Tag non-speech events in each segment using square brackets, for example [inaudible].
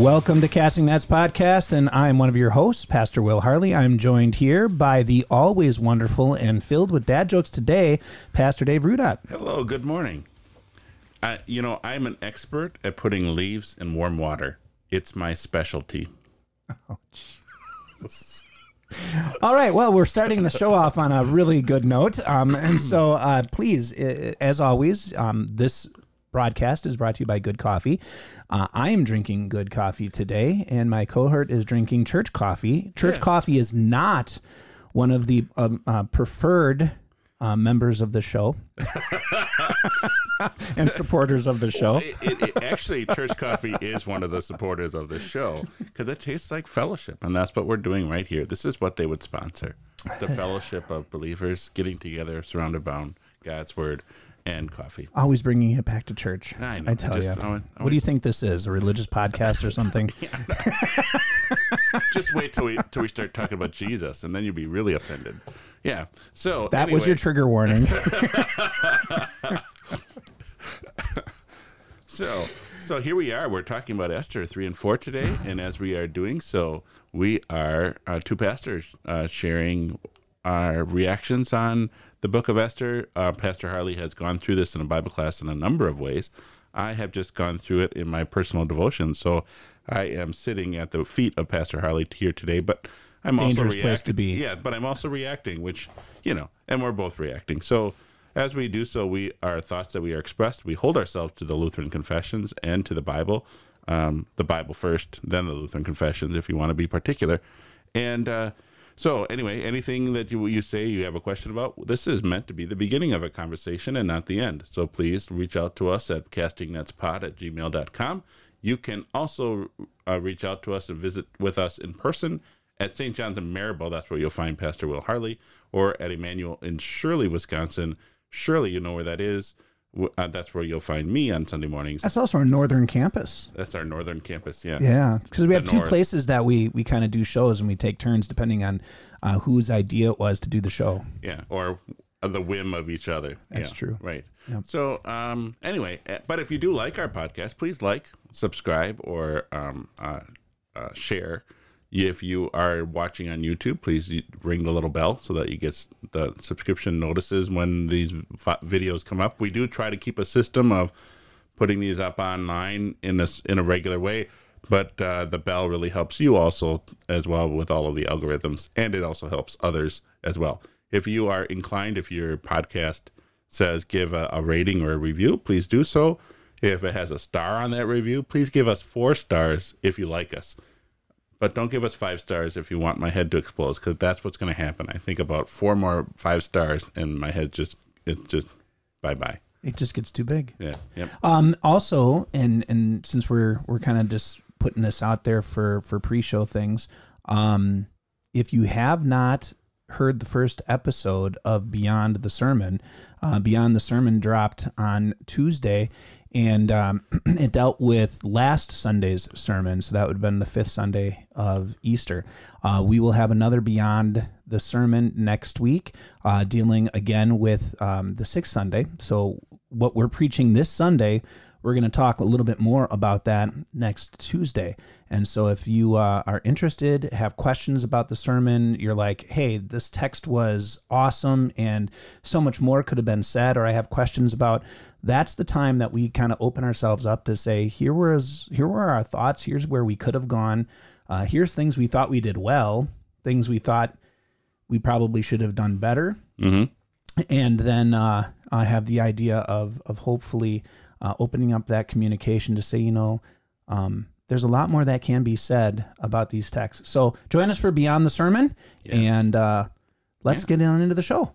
Welcome to Casting Nets Podcast, and I'm one of your hosts, Pastor Will Harley. I'm joined here by the always wonderful and filled with dad jokes today, Pastor Dave Rudot. Hello, good morning. Uh, you know, I'm an expert at putting leaves in warm water. It's my specialty. [laughs] All right, well, we're starting the show off on a really good note. Um, and so, uh, please, as always, um, this broadcast is brought to you by Good Coffee. Uh, I am drinking Good Coffee today, and my cohort is drinking Church Coffee. Church Yes. Coffee is not one of the um, uh, preferred uh, members of the show [laughs] and supporters of the show. It, it, it- actually, Church Coffee is one of the supporters of the show because it tastes like fellowship, and that's what we're doing right here. This is what they would sponsor: the fellowship of believers getting together, surrounded by God's word and coffee. Always bringing it back to church. I know, tell I just- you. I what do you think this is? A religious podcast or something? [laughs] [laughs] Just wait till we till we start talking about Jesus, and then you'll be really offended. Yeah. So That was your trigger warning. [laughs] So, so here we are. We're talking about Esther three and four today, and as we are doing so, we are uh, two pastors uh, sharing our reactions on the book of Esther. Uh, Pastor Harley has gone through this in a Bible class in a number of ways. I have just gone through it in my personal devotion, so I am sitting at the feet of Pastor Harley here today. But I'm Dangerous also place to reacting. be. Yeah, but I'm also reacting, which you know, and we're both reacting. So as we do so, we our thoughts that we are expressed, we hold ourselves to the Lutheran confessions and to the Bible. Um, the Bible first, then the Lutheran confessions, if you want to be particular. And uh, so, anyway, anything that you, you say you have a question about, this is meant to be the beginning of a conversation and not the end. So please reach out to us at castingnetspod at gmail.com. You can also uh, reach out to us and visit with us in person at St. John's in Maribel. That's where you'll find Pastor Will Harley, or at Emmanuel in Shirley, Wisconsin. Surely you know where that is. Uh, that's where you'll find me on Sunday mornings. That's also our northern campus. That's our northern campus. Yeah. Yeah, because we have The two north. places that we we kind of do shows and we take turns depending on uh, whose idea it was to do the show. Yeah, or the whim of each other. That's Yeah, true. Right. So, um, anyway, eh, but if you do like our podcast, please like, subscribe, or um, uh, uh, share. If you are watching on YouTube, please ring the little bell so that you get the subscription notices when these videos come up. We do try to keep a system of putting these up online in a, in a regular way, but uh, the bell really helps you also as well with all of the algorithms, and it also helps others as well. If you are inclined, if your podcast says give a, a rating or a review, please do so. If it has a star on that review, please give us four stars if you like us. But don't give us five stars if you want my head to explode, because that's what's going to happen. I think about four more five stars, and my head just it's just bye bye. It just gets too big. Yeah. Yep. Um, also, and and since we're we're kind of just putting this out there for for pre-show things, um, if you have not heard the first episode of Beyond the Sermon, uh, Beyond the Sermon dropped on Tuesday, and um, [clears throat] it dealt with last Sunday's sermon. So that would have been the fifth Sunday of Easter. Uh, we will have another Beyond the Sermon next week, uh, dealing again with um, the sixth Sunday. So what we're preaching this Sunday, we're going to talk a little bit more about that next Tuesday. And so if you uh, are interested, have questions about the sermon, you're like, hey, this text was awesome and so much more could have been said, or I have questions about, that's the time that we kind of open ourselves up to say, here was here were our thoughts, here's where we could have gone, uh, here's things we thought we did well, things we thought we probably should have done better. And then uh, I have the idea of of hopefully uh, opening up that communication to say, you know, um, there's a lot more that can be said about these texts. So join us for Beyond the Sermon, and uh, let's get on into the show.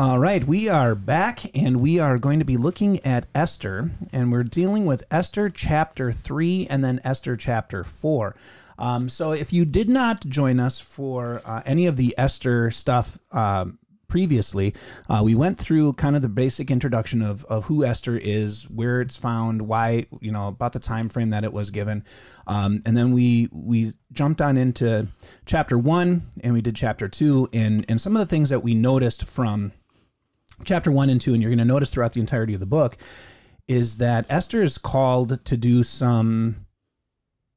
All right, we are back and we are going to be looking at Esther, and we're dealing with Esther chapter 3 and then Esther chapter 4. Um, so if you did not join us for uh, any of the Esther stuff um, previously, uh, we went through kind of the basic introduction of, of who Esther is, where it's found, why you know about the time frame that it was given, um, and then we we jumped on into chapter one and we did chapter two, and and some of the things that we noticed from chapter one and two, and you're going to notice throughout the entirety of the book, is that Esther is called to do some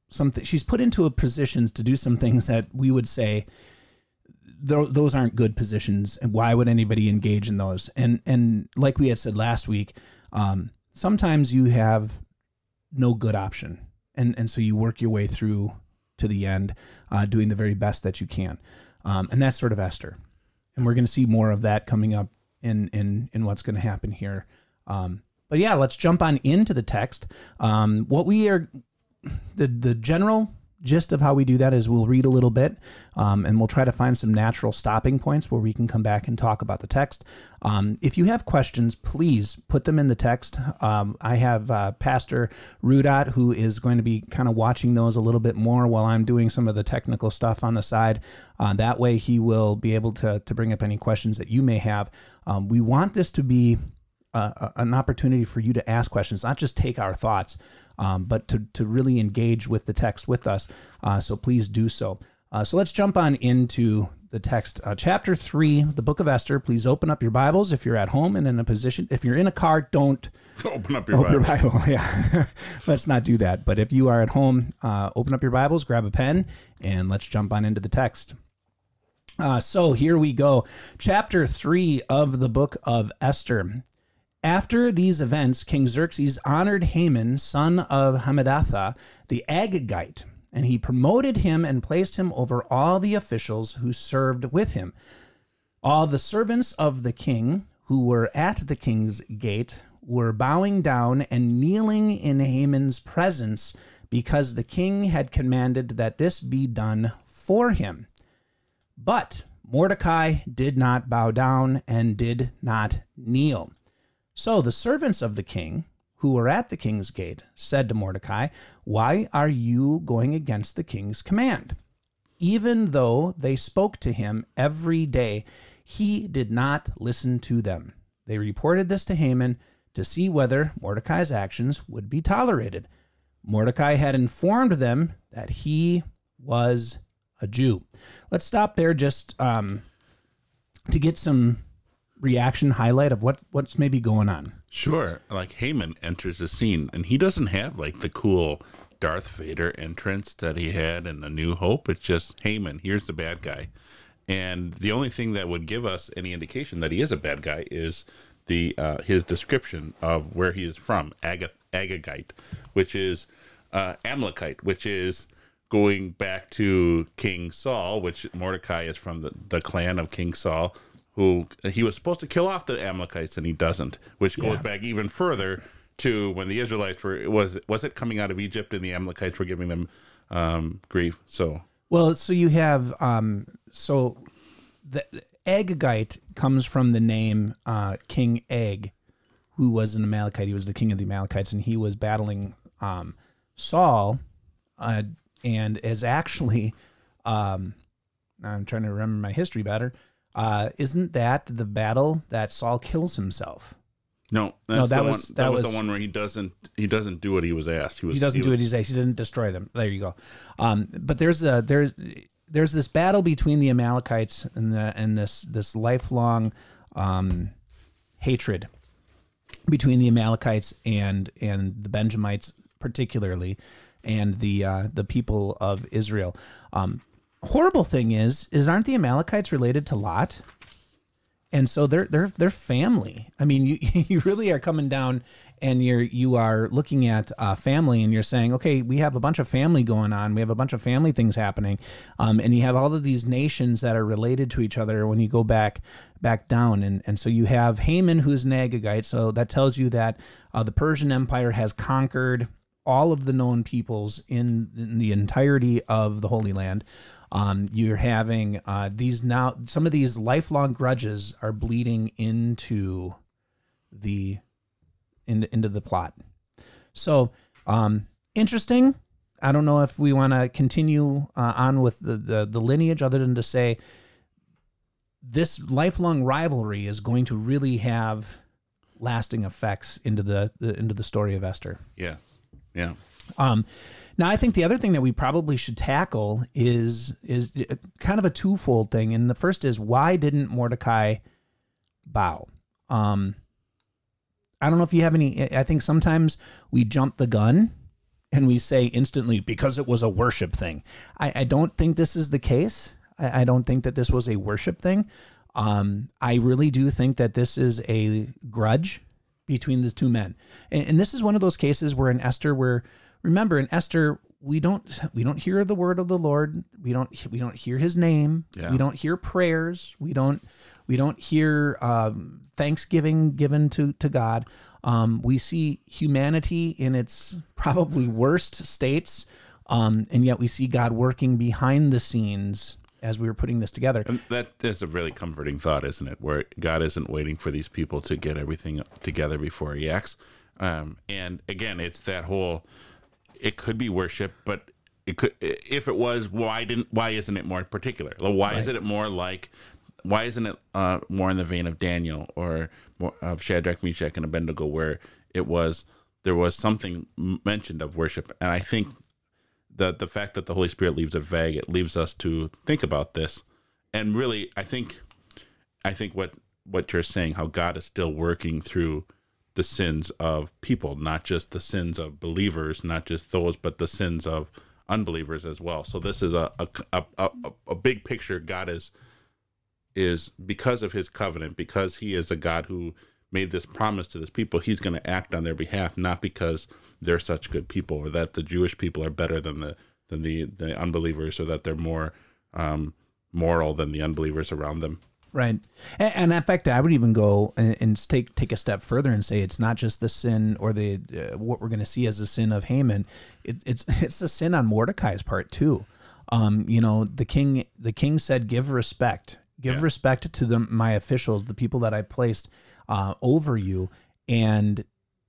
something. She's put into a positions to do some things that we would say those aren't good positions and why would anybody engage in those and and like we had said last week um, sometimes you have no good option and and so you work your way through to the end uh, doing the very best that you can um, and that's sort of esther and we're going to see more of that coming up in in in what's going to happen here. Um, but yeah let's jump on into the text. Um, what we are the the general gist of how we do that is we'll read a little bit um, and we'll try to find some natural stopping points where we can come back and talk about the text. Um, if you have questions, please put them in the text. Um, I have uh, Pastor Rudot who is going to be kind of watching those a little bit more while I'm doing some of the technical stuff on the side. Uh, that way, he will be able to, to bring up any questions that you may have. Um, we want this to be uh, an opportunity for you to ask questions, not just take our thoughts um, but to, to really engage with the text with us. Uh, so please do so. Uh, so let's jump on into the text. Uh, chapter 3, the book of Esther. Please open up your Bibles if you're at home and in a position. If you're in a car, don't [laughs] open up your, open Bibles. your Bible. [laughs] Yeah, [laughs] let's not do that. But if you are at home, uh, open up your Bibles, grab a pen, and let's jump on into the text. Uh, so here we go. Chapter 3 of the book of Esther. After these events, King Xerxes honored Haman, son of Hammedatha, the Agagite, and he promoted him and placed him over all the officials who served with him. All the servants of the king who were at the king's gate were bowing down and kneeling in Haman's presence because the king had commanded that this be done for him. But Mordecai did not bow down and did not kneel. So the servants of the king, who were at the king's gate, said to Mordecai, Why are you going against the king's command? Even though they spoke to him every day, he did not listen to them. They reported this to Haman to see whether Mordecai's actions would be tolerated. Mordecai had informed them that he was a Jew. Let's stop there just um, to get some reaction highlight of what what's maybe going on? Sure. Like Haman enters the scene and he doesn't have like the cool Darth Vader entrance that he had in the New Hope. It's just Haman, here's the bad guy. And the only thing that would give us any indication that he is a bad guy is the uh, his description of where he is from, Ag- Agagite, which is uh, Amalekite, which is going back to King Saul, which Mordecai is from the, the clan of King Saul, who he was supposed to kill off the Amalekites and he doesn't, which goes yeah. back even further to when the Israelites were was was it coming out of Egypt and the Amalekites were giving them um, grief. So well, so you have um, so the Agagite comes from the name uh, King Ag, who was an Amalekite. He was the king of the Amalekites, and he was battling um, Saul, uh, and is actually. Um, I'm trying to remember my history better uh, isn't that the battle that Saul kills himself? No, no, that was one, that, that was, was, the one where he doesn't he doesn't do what he was asked. He was he doesn't he do was, what he's asked. He didn't destroy them. There you go. Um, but there's a there's there's this battle between the Amalekites and the and this this lifelong um, hatred between the Amalekites and and the Benjamites particularly and the uh, the people of Israel. Um, horrible thing is, is aren't the Amalekites related to Lot? And so they're they're they're family. I mean, you [laughs] you really are coming down and you're you are looking at uh, family and you're saying, okay, we have a bunch of family going on. We have a bunch of family things happening, um, and you have all of these nations that are related to each other. When you go back back down, and and so you have Haman, who's an Agagite. So that tells you that uh, the Persian Empire has conquered all of the known peoples in, in the entirety of the Holy Land. Um, you're having uh, these now, some of these lifelong grudges are bleeding into the into, into the plot. So um, interesting. I don't know if we want to continue uh, on with the, the, the lineage, other than to say this lifelong rivalry is going to really have lasting effects into the, the into the story of Esther. Yeah. Yeah. Um, now, I think the other thing that we probably should tackle is is kind of a twofold thing, and the first is why didn't Mordecai bow? Um, I don't know if you have any. I think sometimes we jump the gun and we say instantly because it was a worship thing. I, I don't think this is the case. I, I, don't think that this was a worship thing. Um, I really do think that this is a grudge between the two men, and, and this is one of those cases where in Esther, where remember in Esther, we don't we don't hear the word of the Lord. We don't we don't hear His name. Yeah. We don't hear prayers. We don't we don't hear um, thanksgiving given to to God. Um, we see humanity in its probably worst states, um, and yet we see God working behind the scenes as we were putting this together. And that is a really comforting thought, isn't it? Where God isn't waiting for these people to get everything together before He acts. Um, and again, it's that whole. It could be worship, but it could. If it was, why didn't? Why isn't it more particular? Why right. isn't it more like why isn't it uh, more in the vein of Daniel or more of Shadrach, Meshach, and Abednego, where it was there was something mentioned of worship, and I think the the fact that the Holy Spirit leaves it vague, it leaves us to think about this, and really, I think, I think what what you're saying, how God is still working through the sins of people, not just the sins of believers, not just those, but the sins of unbelievers as well. So this is a a, a, a, a big picture. God is is because of his covenant, because he is a God who made this promise to this people, he's going to act on their behalf, not because they're such good people or that the Jewish people are better than the than the the unbelievers or that they're more um, moral than the unbelievers around them. Right, and, and, in fact, I would even go and, and, take take a step further and say it's not just the sin or the uh, what we're going to see as the sin of Haman. It, it's [laughs] it's the sin on Mordecai's part too. Um, you know, the king the king said, "Give respect." Give yeah. respect to the my officials, the people that I placed uh, over you, and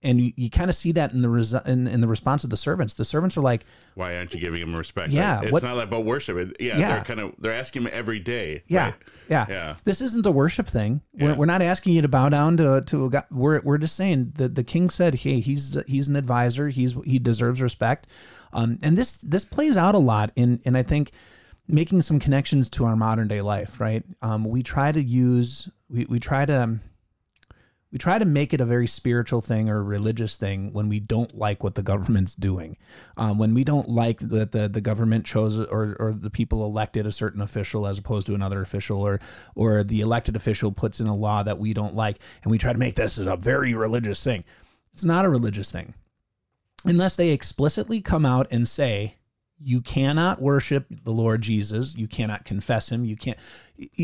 and you, you kind of see that in the res- in, in, the response of the servants. The servants are like, "Why aren't you giving him respect?" Yeah, it's what, not like about worship. It, yeah, yeah, they're kind of they're asking him every day. Yeah, right? yeah, yeah. This isn't a worship thing. We're, yeah. we're not asking you to bow down to to a God. We're we're just saying that the king said, "Hey, he's he's an advisor. He's he deserves respect." Um, and this this plays out a lot in and I think making some connections to our modern day life, right? Um, we try to use, we, we try to, we try to make it a very spiritual thing or religious thing when we don't like what the government's doing. Um, when we don't like that the, the government chose or, or the people elected a certain official as opposed to another official or, or the elected official puts in a law that we don't like and we try to make this a very religious thing. It's not a religious thing. Unless they explicitly come out and say, you cannot worship the Lord Jesus. You cannot confess him. You can't.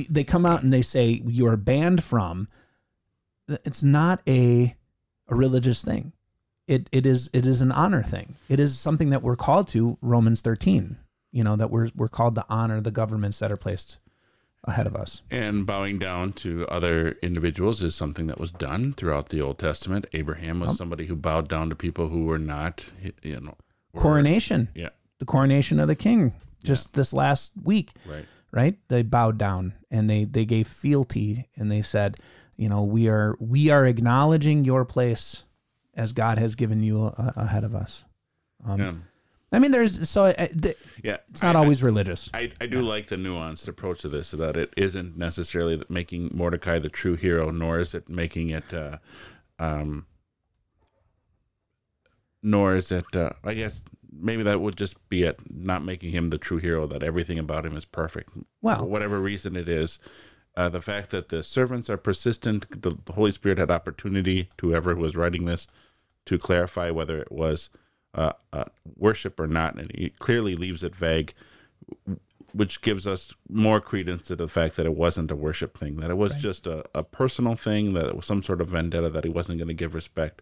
They come out and they say you are banned from. It's not a a religious thing. It it is it is an honor thing. It is something that we're called to. Romans thirteen. You know that we're we're called to honor the governments that are placed ahead of us. And bowing down to other individuals is something that was done throughout the Old Testament. Abraham was somebody who bowed down to people who were not, you know, were, coronation. Yeah, the coronation of the king just yeah. this last week. Right. Right? They bowed down and they they gave fealty and they said, you know, we are we are acknowledging your place as God has given you a, ahead of us. Um, yeah. I mean, there's so uh, the, yeah, it's not I, always religious. I, I do yeah. like the nuanced approach to this, that it isn't necessarily making Mordecai the true hero, nor is it making it, uh, um, nor is it, uh, I guess, maybe that would just be it, not making him the true hero, that everything about him is perfect. Well, For whatever reason it is. Uh, the fact that the servants are persistent, the, the, Holy Spirit had opportunity to whoever was writing this to clarify whether it was uh, uh, worship or not, and he clearly leaves it vague, which gives us more credence to the fact that it wasn't a worship thing, that it was right. just a, a personal thing, that it was some sort of vendetta, that he wasn't going to give respect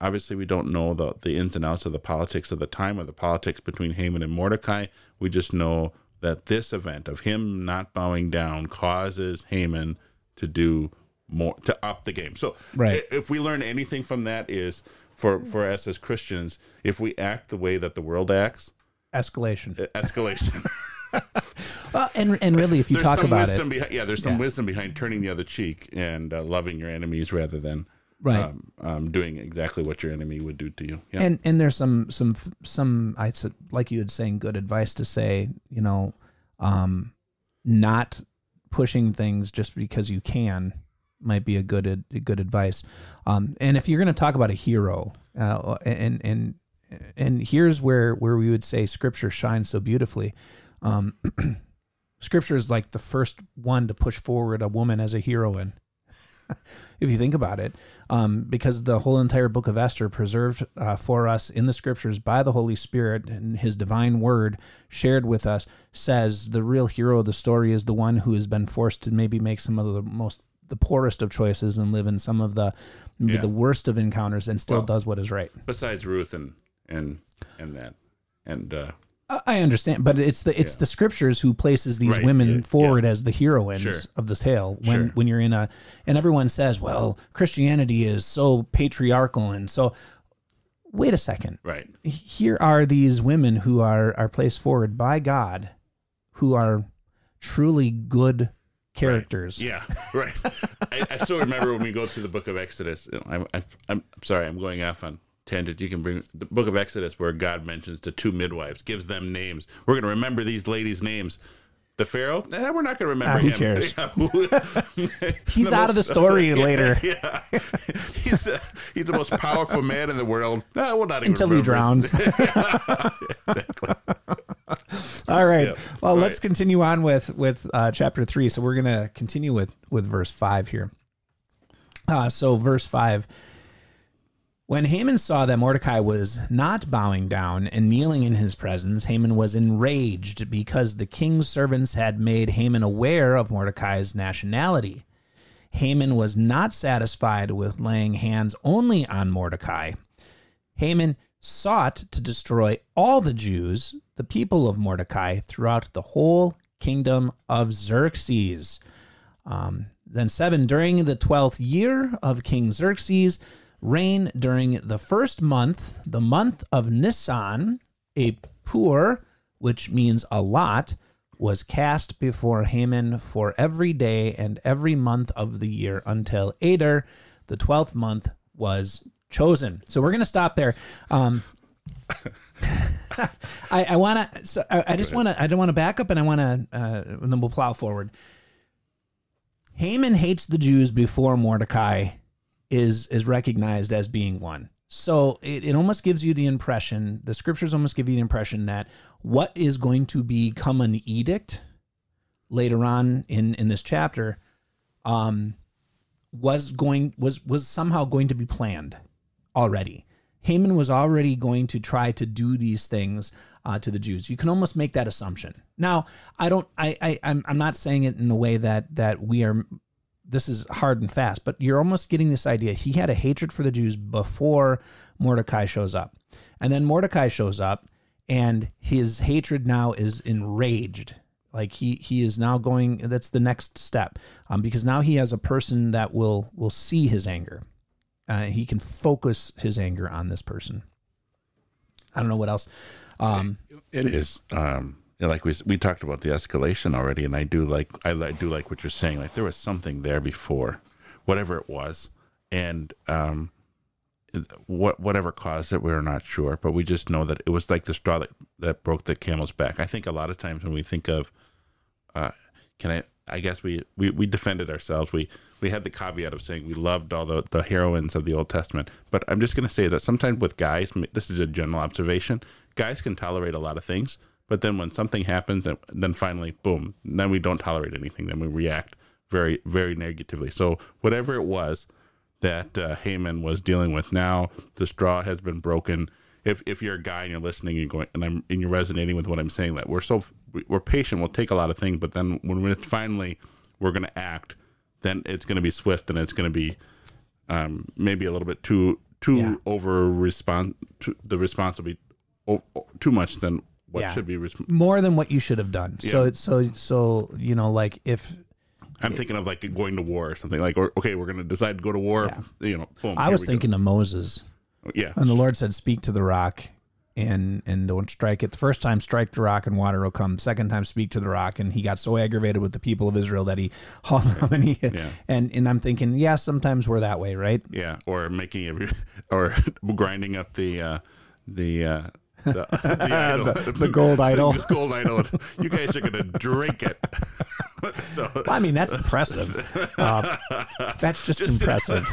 Obviously, we don't know the, the ins and outs of the politics of the time or the politics between Haman and Mordecai. We just know that this event of him not bowing down causes Haman to do more to up the game. So, right. if we learn anything from that is for for us as Christians, if we act the way that the world acts, escalation, escalation. [laughs] [laughs] Uh, and and really, if you there's talk about it, behind, yeah, there's some Yeah. wisdom behind turning the other cheek and uh, loving your enemies rather than Right. um, um, doing exactly what your enemy would do to you. Yeah. and and there's some some some I said like you had saying good advice to say you know um not pushing things just because you can might be a good a good advice um and if you're going to talk about a hero uh, and and and here's where where we would say scripture shines so beautifully um [clears throat] scripture is like the first one to push forward a woman as a heroine [laughs] if you think about it, um, because the whole entire book of Esther preserved uh, for us in the scriptures by the Holy Spirit and His divine word shared with us says the real hero of the story is the one who has been forced to maybe make some of the most the poorest of choices and live in some of the maybe Yeah. the worst of encounters and still Well- does what is right. Besides Ruth and and and that and uh, I- understand, but it's the it's Yeah. the scriptures who places these Right, women yeah, forward as the heroines Sure. of this tale. When Sure. when you're in a and everyone says, well, Christianity is so patriarchal and so. Wait a second. right. Here are these women who are are placed forward by God, who are truly good characters. Yeah, right. [laughs] I, I still remember when we go through the book of Exodus. I'm, I'm sorry, I'm going off on tangent. You can bring the book of Exodus where God mentions the two midwives, gives them names. We're going to remember these ladies' names. The Pharaoh, eh, we're not going to remember Ah, who him. cares? [laughs] Yeah, [laughs] He's out of the story [laughs] later yeah, he's uh, he's the most powerful man in the world. Eh, we'll not even until he drowns. All right. Yeah, well, right. let's continue on with with uh, chapter three. So we're gonna continue with with verse five here. Uh, so verse five. When Haman saw that Mordecai was not bowing down and kneeling in his presence, Haman was enraged because the king's servants had made Haman aware of Mordecai's nationality. Haman was not satisfied with laying hands only on Mordecai. Haman sought to destroy all the Jews, the people of Mordecai, throughout the whole kingdom of Xerxes. Um, then, seven, during the twelfth year of King Xerxes' reign, during the first month, the month of Nisan, a pur, which means a lot, was cast before Haman for every day and every month of the year until Adar, the twelfth month, was chosen. So we're going to stop there. Um, [laughs] I, I want to. So I, I just want to. I don't want to back up, and I want to. Uh, and then we'll plow forward. Haman hates the Jews before Mordecai is is recognized as being one. So it, it almost gives you the impression, the scriptures almost give you the impression that what is going to become an edict later on in in this chapter um was going was was somehow going to be planned already. Haman was already going to try to do these things uh, to the Jews. You can almost make that assumption. Now, I don't. I, I I'm I'm not saying it in a way that that we are. This is hard and fast, but you're almost getting this idea. He had a hatred for the Jews before Mordecai shows up, and then Mordecai shows up, and his hatred now is enraged. Like he he is now going. That's the next step, um, because now he has a person that will will see his anger. Uh, he can focus his anger on this person. I don't know what else. Um, It is um, yeah, like we we talked about the escalation already, and I do like I, I do like what you're saying. Like there was something there before, whatever it was, and um, what whatever caused it, we're not sure, but we just know that it was like the straw that, that broke the camel's back. I think a lot of times when we think of, uh, can I? I guess we, we, we defended ourselves. We we had the caveat of saying we loved all the, the heroines of the Old Testament. But I'm just going to say that sometimes with guys, this is a general observation, guys can tolerate a lot of things. But then when something happens, and then finally, boom, then we don't tolerate anything. Then we react very, very negatively. So whatever it was that uh, Haman was dealing with now, the straw has been broken. If, if you're a guy and you're listening and you're going and I'm and you're resonating with what I'm saying, that we're so we're patient, we'll take a lot of things, but then when it's finally we're going to act, then it's going to be swift and it's going to be um, maybe a little bit too too Yeah. over respond to the responsibility o- o- too much than what Yeah. should be. Resp- more than what you should have done. So Yeah. it's so so you know like if I'm thinking of like going to war or something like, or okay, we're going to decide to go to war. You know, boom. I was we go. thinking of Moses yeah, and the Lord said, "Speak to the rock," and and don't strike it. The first time, strike the rock and water will come. Second time, speak to the rock. And he got so aggravated with the people of Israel that he [laughs] hauled them. And he, Yeah. and and I'm thinking, yeah, sometimes we're that way, right? Yeah, or making it, [laughs] or grinding up the uh, the. Uh, the, [laughs] [laughs] the, idol. The- the gold idol. [laughs] The gold idol. You guys are gonna drink it. so Well, I mean, that's impressive. Uh, that's just, impressive.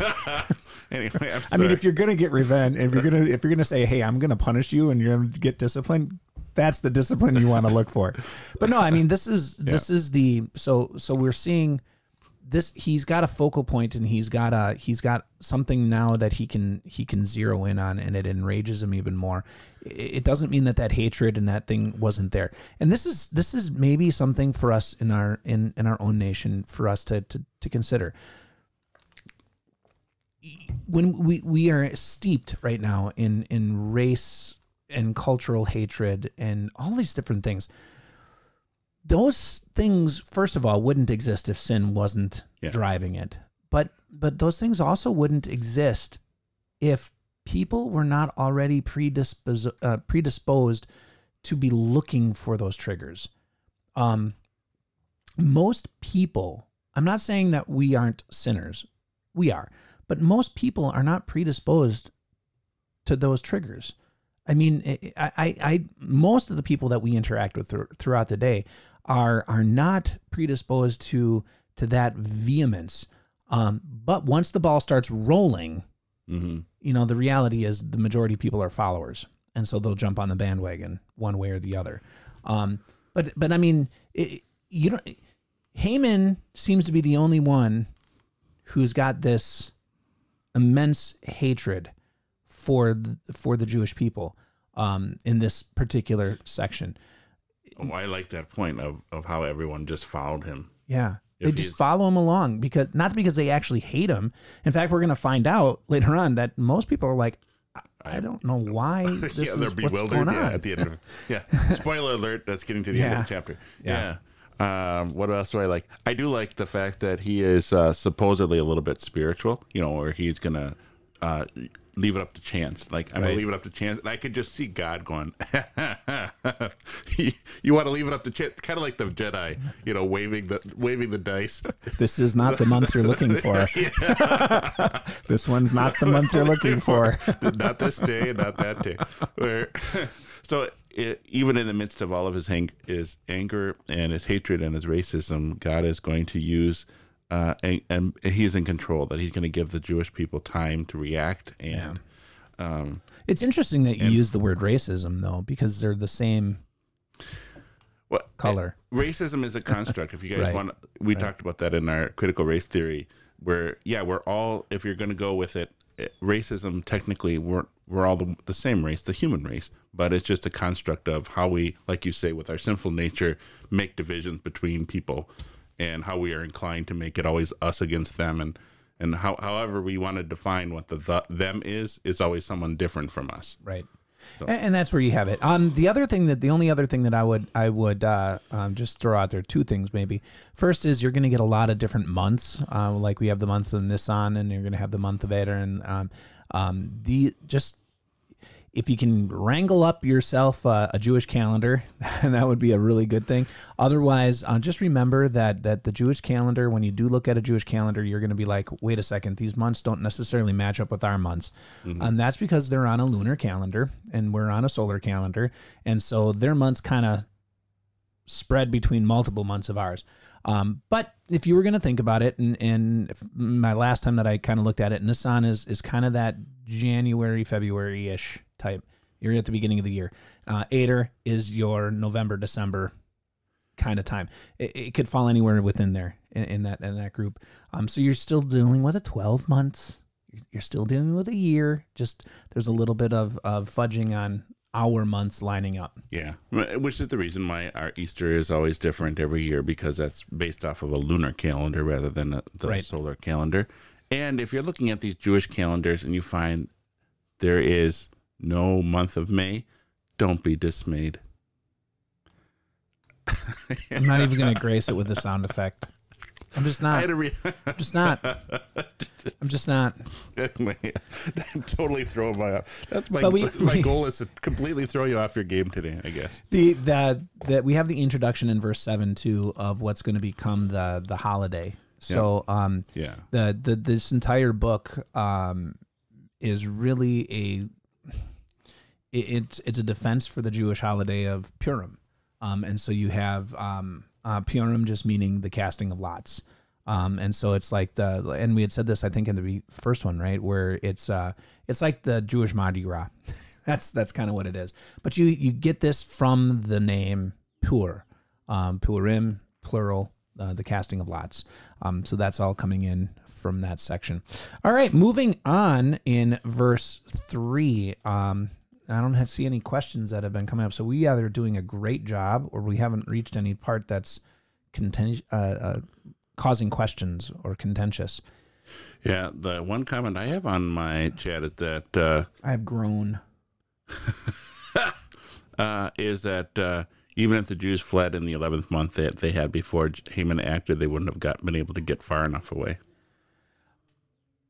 anyway, I'm. I mean, if you're gonna get revenge, if you're gonna if you're gonna say, "Hey, I'm gonna punish you," and you're gonna get disciplined, that's the discipline you want to look for. But no, I mean, this is this is the so so we're seeing this. He's got a focal point, and he's got a he's got something now that he can he can zero in on, and it enrages him even more. It doesn't mean that that hatred and that thing wasn't there. And this is this is maybe something for us in our in in our own nation for us to to, to consider when we we are steeped right now in in race and cultural hatred and all these different things those things first of all wouldn't exist if sin wasn't Yeah. driving it but but those things also wouldn't exist if people were not already predisposed uh, predisposed to be looking for those triggers um most people i'm not saying that we aren't sinners we are but most people are not predisposed to those triggers. I mean, I, I, I most of the people that we interact with thr- throughout the day are are not predisposed to to that vehemence. Um, but once the ball starts rolling, Mhm. you know, the reality is the majority of people are followers, and so they'll jump on the bandwagon one way or the other. Um, but but I mean, it, you know, Haman seems to be the only one who's got this immense hatred for the, for the Jewish people um, in this particular section. Oh, I like that point of, of how everyone just followed him. Yeah. If They just he's- follow him along because not because they actually hate him. In fact, we're going to find out later on that most people are like, I, I don't know why [laughs] this yeah, they're what's bewildered. going Yeah, at the end of [laughs] yeah. Spoiler alert. That's getting to the end of the chapter. Yeah. Yeah. Um, what else do I like? I do like the fact that he is uh, supposedly a little bit spiritual. You know, or he's gonna uh, leave it up to chance. Like I'm Right. gonna leave it up to chance, and I could just see God going. [laughs] you, you want to leave it up to chance, kind of like the Jedi. You know, waving the waving the dice. This is not the month you're looking for. [laughs] [laughs] this one's not the month you're looking for. not this day, not that day. Where, so it, even in the midst of all of his hang, his anger and his hatred and his racism, God is going to use, uh, and, and He's in control. That He's going to give the Jewish people time to react and. Um, It's interesting that you use the word racism though, because they're the same what color. racism is a construct. If you guys [laughs] Right. want, we talked about that in our critical race theory, where yeah, we're all. If you're going to go with it, racism technically we're we're all the, the same race, the human race, but it's just a construct of how we, like you say, with our sinful nature, make divisions between people, and how we are inclined to make it always us against them, and and how however we want to define what the, the them is is always someone different from us. Right. And, and that's where you have it. Um, the other thing that the only other thing that I would I would uh, um, just throw out there two things maybe. First is you're going to get a lot of different months. Uh, like we have the month of Nisan, and you're going to have the month of Adar, and um, um, the just if you can wrangle up yourself uh, a Jewish calendar, [laughs] that would be a really good thing. Otherwise, uh, just remember that that the Jewish calendar, when you do look at a Jewish calendar, you're going to be like, wait a second, these months don't necessarily match up with our months, and that's because they're on a lunar calendar and we're on a solar calendar, and so their months kind of spread between multiple months of ours. Um, but if you were going to think about it, and, and my last time that I kind of looked at it, Nisan is is kind of that January, February ish type. You're at the beginning of the year. Uh, Adar is your November, December kind of time. It, it could fall anywhere within there in, in that in that group. Um, so you're still dealing with a 12 months. You're still dealing with a year. Just there's a little bit of of fudging on our months lining up. Yeah, which is the reason why our Easter is always different every year because that's based off of a lunar calendar rather than a, the Right. solar calendar. And if you're looking at these Jewish calendars and you find there is no month of May, don't be dismayed. I'm not even going to grace it with the sound effect. I'm just I not. had re- I'm just not. I'm just not. I'm [laughs] totally throwing my off. That's my we- [laughs] my we- goal is to completely throw you off your game today. I guess. The that that we have the introduction in verse seven too of what's going to become the the holiday. So um Yeah. the the this entire book um is really a it, it's it's a defense for the Jewish holiday of Purim. Um and so you have um uh, Purim just meaning the casting of lots. Um, and so it's like the and we had said this I think in the first one right where it's uh it's like the Jewish Mardi Gras. [laughs] that's that's kind of what it is. But you you get this from the name Pur, um, Purim plural, uh, the casting of lots. Um, so that's all coming in from that section. All right, moving on in verse three. Um, I don't have, see any questions that have been coming up. So we either doing a great job or we haven't reached any part that's uh, uh, causing questions or contentious. Yeah. The one comment I have on my chat is that uh, I have grown. [laughs] uh, is that uh, even if the Jews fled in the eleventh month that they had before Haman acted, they wouldn't have got been able to get far enough away.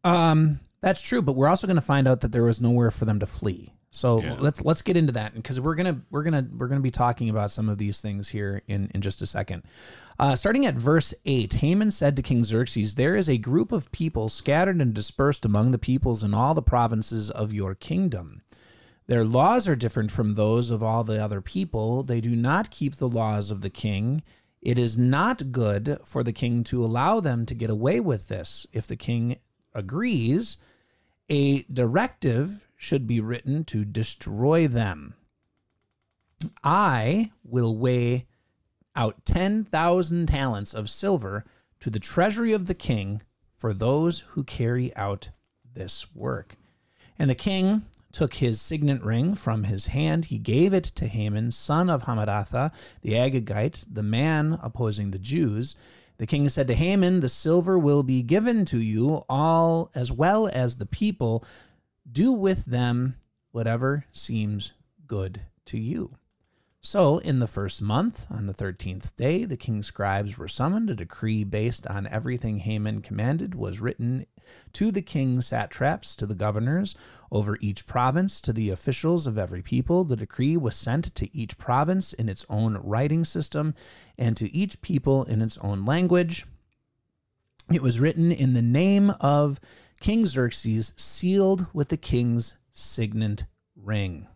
Um, that's true, but we're also going to find out that there was nowhere for them to flee. So Yeah. let's let's get into that because we're gonna we're gonna we're gonna be talking about some of these things here in in just a second. Uh, starting at verse eight, Haman said to King Xerxes, "There is a group of people scattered and dispersed among the peoples in all the provinces of your kingdom." Their laws are different from those of all the other people. They do not keep the laws of the king. It is not good for the king to allow them to get away with this. If the king agrees, a directive should be written to destroy them. I will weigh out 10,000 talents of silver to the treasury of the king for those who carry out this work. And the king took his signet ring from his hand. He gave it to Haman, son of Hammedatha, the Agagite, the man opposing the Jews. The king said to Haman, The silver will be given to you, all as well as the people. Do with them whatever seems good to you. So, in the first month, on the thirteenth day, the king's scribes were summoned. A decree based on everything Haman commanded was written to the king's satraps, to the governors over each province, to the officials of every people. The decree was sent to each province in its own writing system, and to each people in its own language. It was written in the name of King Xerxes, sealed with the king's signet ring.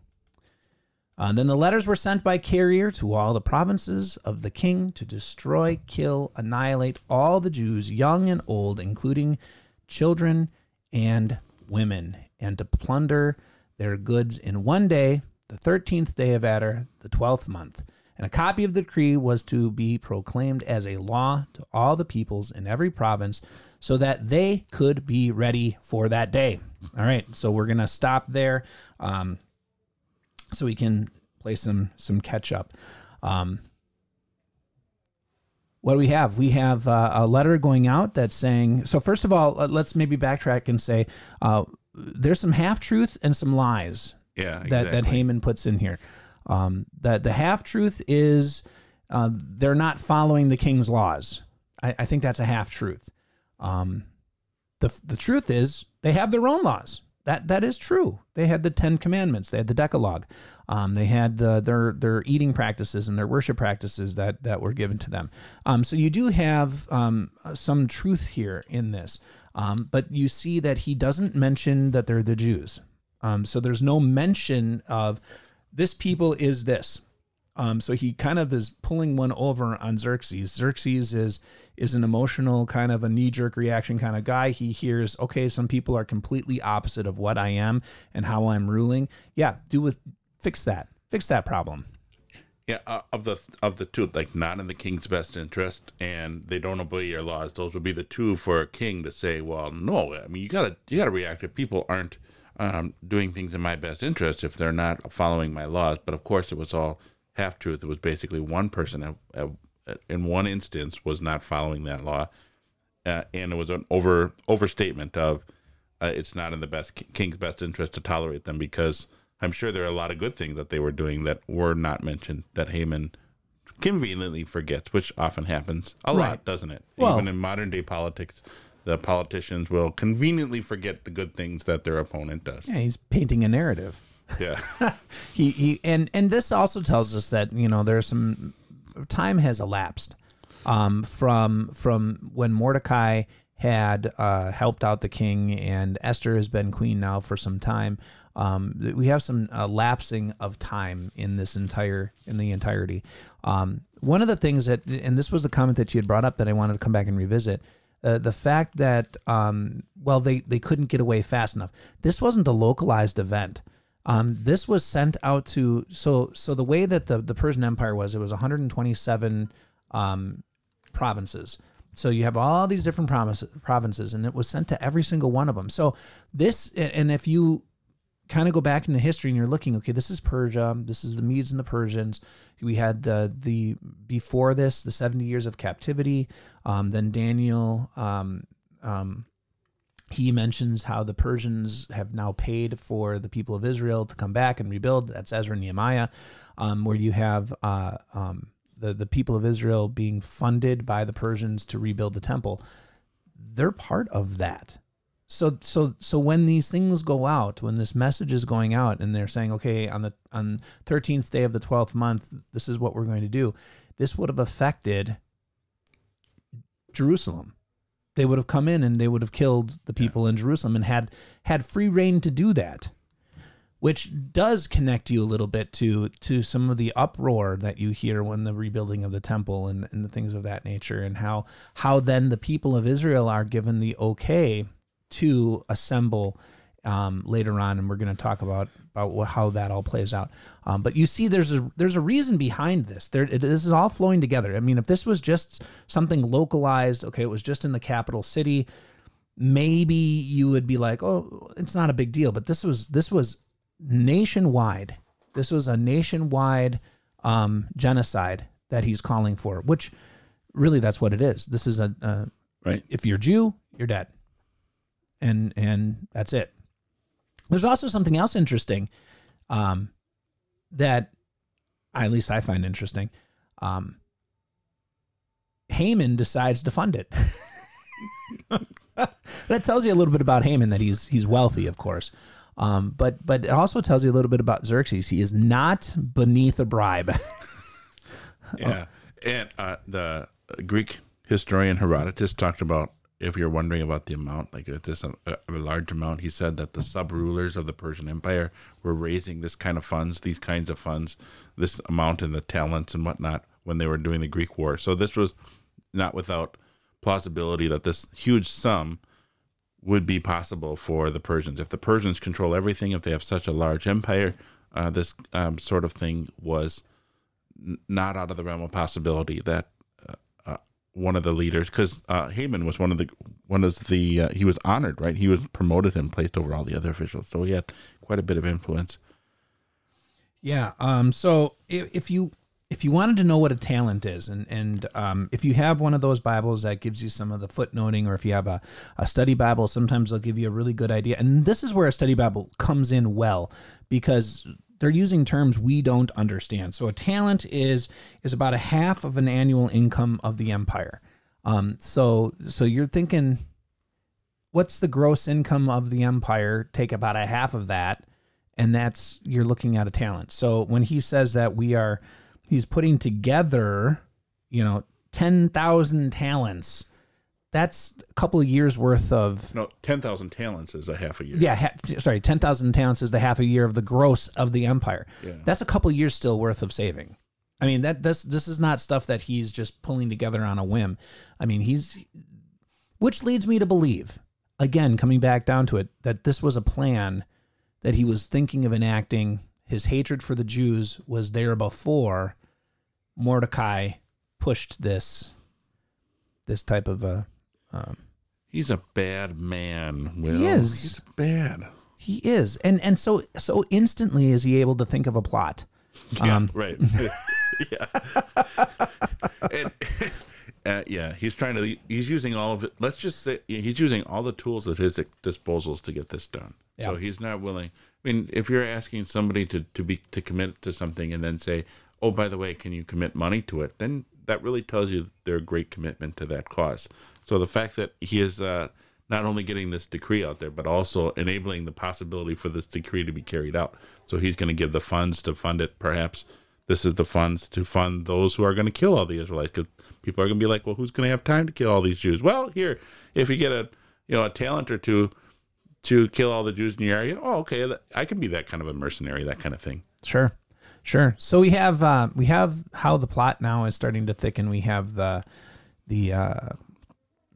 Uh, then the letters were sent by carrier to all the provinces of the king to destroy, kill, annihilate all the Jews, young and old, including children and women, and to plunder their goods in one day, the 13th day of Adar, the 12th month. And a copy of the decree was to be proclaimed as a law to all the peoples in every province so that they could be ready for that day. All right, so we're going to stop there. Um, so we can play some some catch up. Um, what do we have? We have uh, a letter going out that's saying. So first of all, uh, let's maybe backtrack and say uh, there's some half truth and some lies Yeah. that that exactly. Haman puts in here. Um, that the half truth is uh, they're not following the king's laws. I, I think that's a half truth. Um, the the truth is they have their own laws. That that is true. They had the Ten Commandments. They had the Decalogue. Um, they had the, their their eating practices and their worship practices that that were given to them. Um, so you do have um, some truth here in this, um, but you see that he doesn't mention that they're the Jews. Um, so there's no mention of this people is this. Um, so he kind of is pulling one over on Xerxes. Xerxes is is an emotional kind of a knee jerk reaction kind of guy. He hears, okay, some people are completely opposite of what I am and how I'm ruling. Yeah, do with fix that, fix that problem. Yeah, uh, of the of the two, like not in the king's best interest, and they don't obey your laws. Those would be the two for a king to say, "Well, no, I mean you gotta you gotta react if people aren't um, doing things in my best interest if they're not following my laws." But of course, it was all half truth. It was basically one person at, at, in one instance was not following that law, uh, and it was an over overstatement of uh, it's not in the best king's best interest to tolerate them because I'm sure there are a lot of good things that they were doing that were not mentioned that Haman conveniently forgets, which often happens a Right. lot, doesn't it? Well- Even in modern day politics, the politicians will conveniently forget the good things that their opponent does. Yeah, he's painting a narrative. Yeah. [laughs] he, he and and this also tells us that you know there's some time has elapsed um, from from when Mordecai had uh, helped out the king and Esther has been queen now for some time. Um, we have some uh, lapsing of time in this entire in the entirety. Um, one of the things that and this was the comment that you had brought up that I wanted to come back and revisit. Uh, the fact that um, well they, they couldn't get away fast enough. This wasn't a localized event. Um, this was sent out to so so the way that the the Persian Empire was, it was 127 um, provinces. So you have all these different provinces, provinces, and it was sent to every single one of them. So this, and if you kind of go back into history and you're looking, okay, this is Persia, this is the Medes and the Persians. We had the the before this the 70 years of captivity. Um, then Daniel. Um, um, he mentions how the Persians have now paid for the people of Israel to come back and rebuild. That's Ezra and Nehemiah, um, where you have uh, um, the the people of Israel being funded by the Persians to rebuild the temple. They're part of that. So so so when these things go out, when this message is going out, and they're saying, okay, on the on thirteenth day of the twelfth month, this is what we're going to do. This would have affected Jerusalem they would have come in and they would have killed the people in Jerusalem and had had free rein to do that which does connect you a little bit to to some of the uproar that you hear when the rebuilding of the temple and, and the things of that nature and how how then the people of Israel are given the okay to assemble um, later on and we're going to talk about about how that all plays out. Um, but you see there's a there's a reason behind this. There it, this is all flowing together. I mean if this was just something localized okay it was just in the capital city maybe you would be like oh it's not a big deal. But this was this was nationwide. This was a nationwide um, genocide that he's calling for which really that's what it is. This is a, a right. if you're Jew, you're dead. And and that's it. There's also something else interesting um, that at least I find interesting. Um, Haman decides to fund it. [laughs] that tells you a little bit about Haman that he's he's wealthy, of course. Um, but but it also tells you a little bit about Xerxes. He is not beneath a bribe. [laughs] Yeah. And uh, the Greek historian Herodotus talked about, if you're wondering about the amount, like if this a, a large amount, he said that the sub rulers of the Persian Empire were raising this kind of funds, these kinds of funds, this amount in the talents and whatnot when they were doing the Greek war. So this was not without plausibility that this huge sum would be possible for the Persians. If the Persians control everything, if they have such a large empire, uh, this um, sort of thing was n- not out of the realm of possibility that one of the leaders, because uh, Haman was one of the one of the uh, he was honored, right? He was promoted and placed over all the other officials, so he had quite a bit of influence. Yeah. Um. So if, if you if you wanted to know what a talent is, and and um, if you have one of those Bibles that gives you some of the footnoting, or if you have a, a study Bible, sometimes they'll give you a really good idea. And this is where a study Bible comes in well because they're using terms we don't understand. So a talent is is about a half of an annual income of the empire. Um. So so you're thinking. What's the gross income of the empire? Take about a half of that, and that's you're looking at a talent. So when he says that we are, he's putting together, you know, ten thousand talents. That's a couple of years worth of No, ten thousand talents is a half a year. yeah. Ha, sorry, ten thousand talents is the half a year of the gross of the empire. Yeah. That's a couple of years still worth of saving. I mean that this this is not stuff that he's just pulling together on a whim. I mean he's, which leads me to believe, again coming back down to it, that this was a plan that he was thinking of enacting. His hatred for the Jews was there before Mordecai pushed this this type of a. Um, He's a bad man. Will. He is. He's bad. he is, and and so so instantly is he able to think of a plot. Yeah, Um, right. [laughs] [laughs] yeah. and, [laughs] uh, yeah, he's trying to. He's using all of it. Let's just say he's using all the tools at his disposals to get this done. So he's not willing. I mean, if you're asking somebody to to be to commit to something and then say, oh, by the way, can you commit money to it? Then that really tells you their great commitment to that cause. So the fact that he is uh, not only getting this decree out there, but also enabling the possibility for this decree to be carried out. So he's going to give the funds to fund it. Perhaps this is the funds to fund those who are going to kill all the Israelites. Because people are going to be like, well, who's going to have time to kill all these Jews? Well, here, if you get a you know a talent or two to kill all the Jews in your area, oh, okay, I can be that kind of a mercenary, that kind of thing. Sure. Sure. So we have uh, we have how the plot now is starting to thicken. We have the the uh,